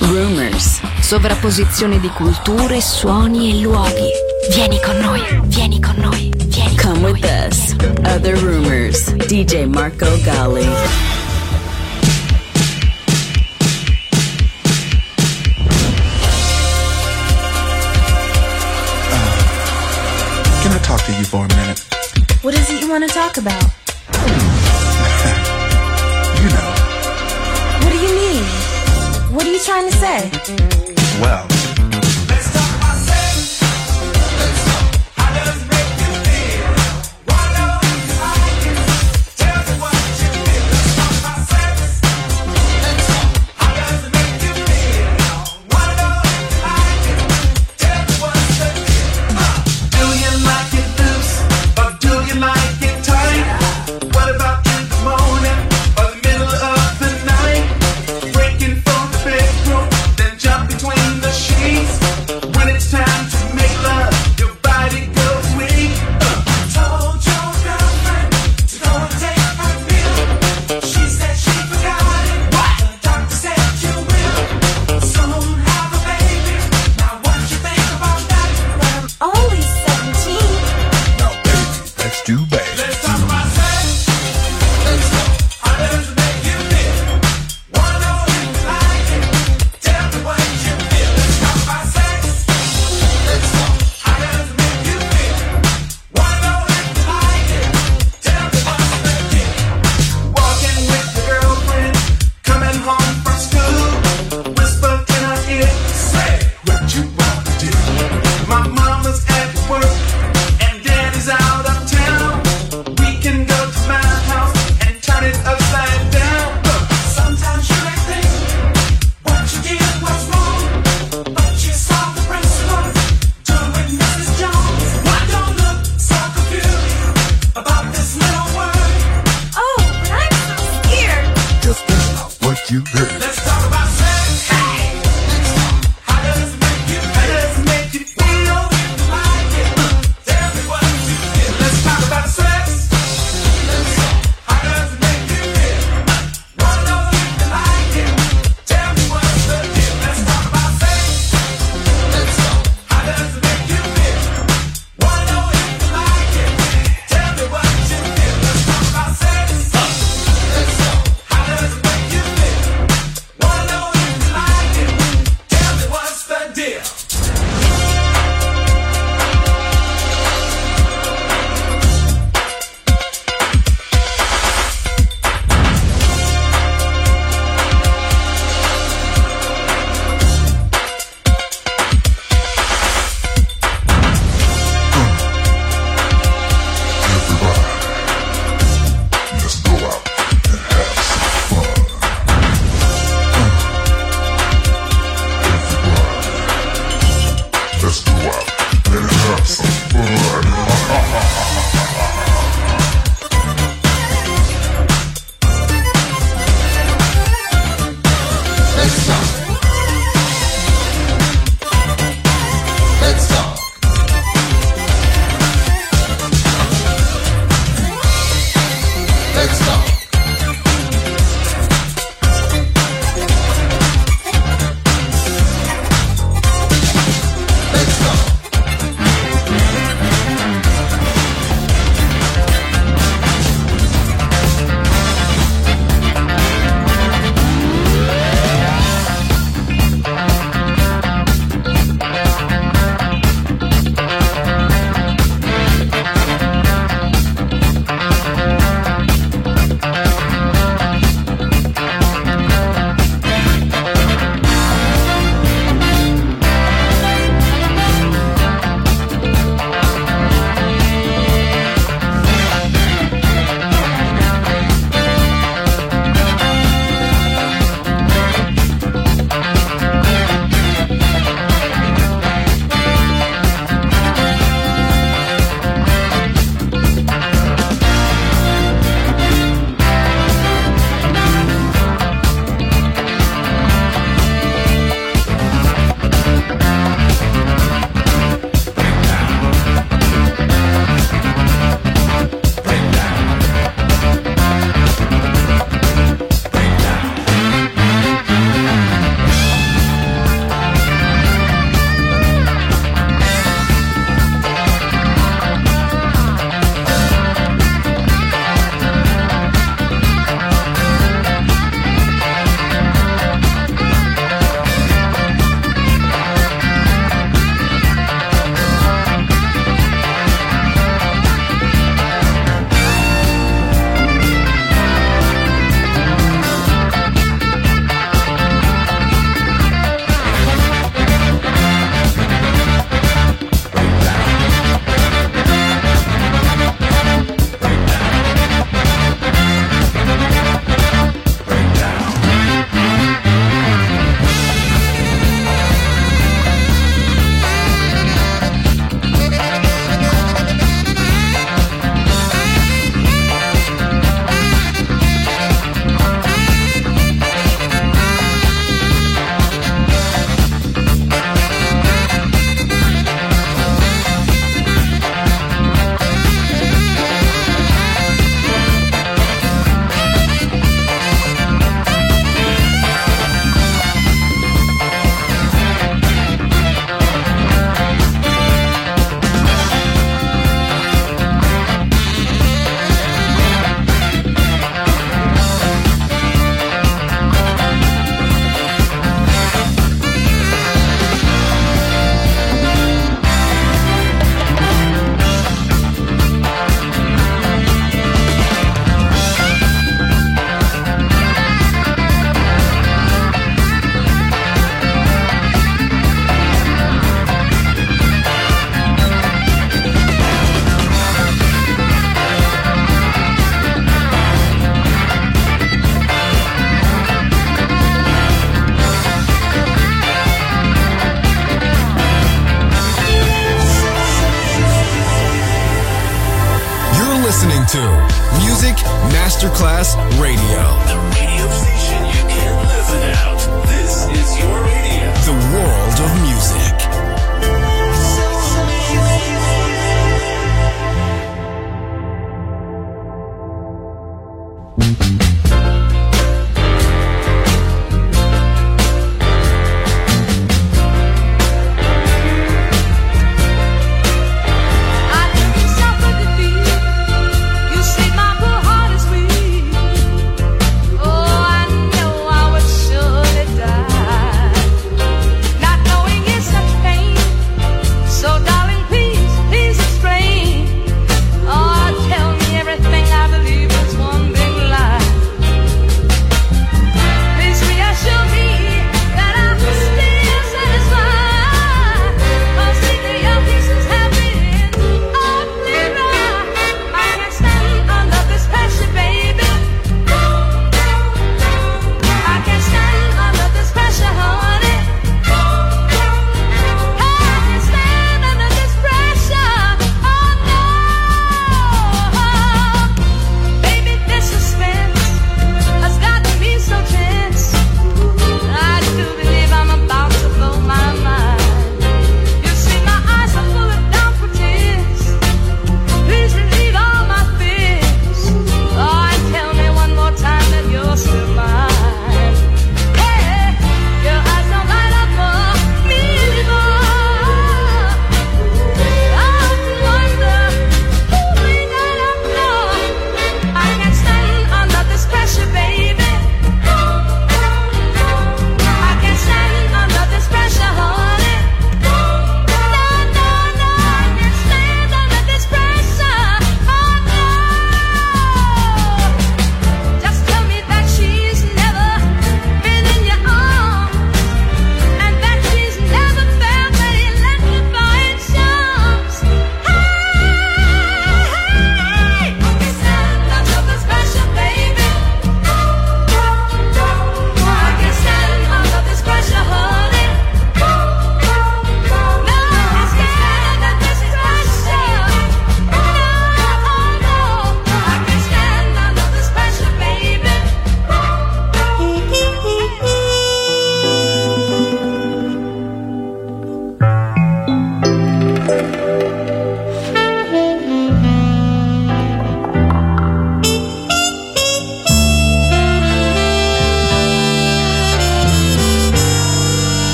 rumors. Sovrapposizione di culture, suoni e luoghi. Vieni con noi, vieni con noi, vieni Come con with noi. us. Other rumors. DJ Marco Gally. Uh, can I talk to you for a minute? What is it you want to talk about? Trying to say? well,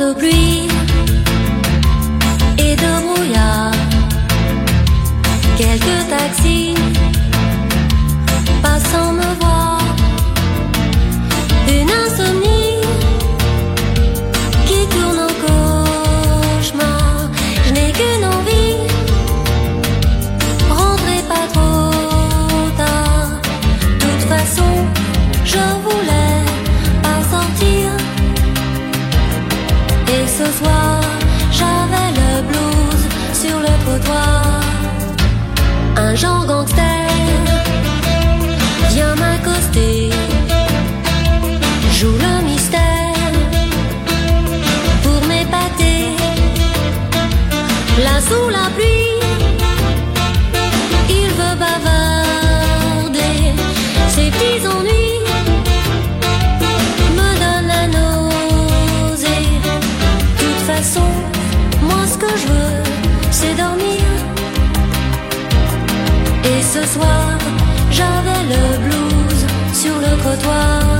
the breeze laisser dormir. Et ce soir, j'avais le blues sur le trottoir.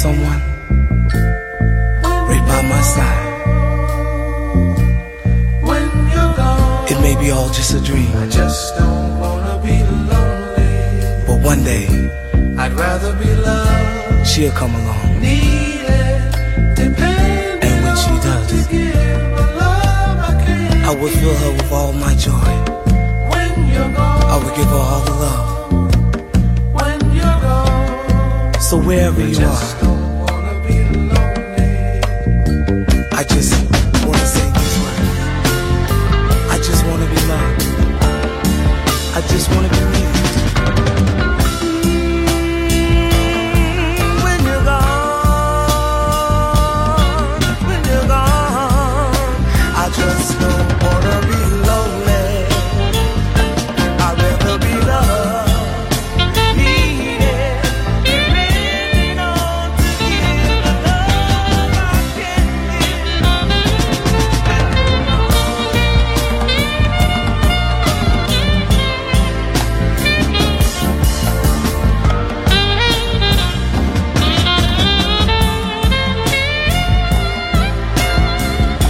someone right by my side. When you're it may be all just a dream. I just don't wanna be lonely. But one day, I'd rather be loved. She'll come along. And when she does, to give love I can. I will fill her with all my joy. When you're gone, I will give her all the love. When you're gone, so wherever you are. I just wanna believe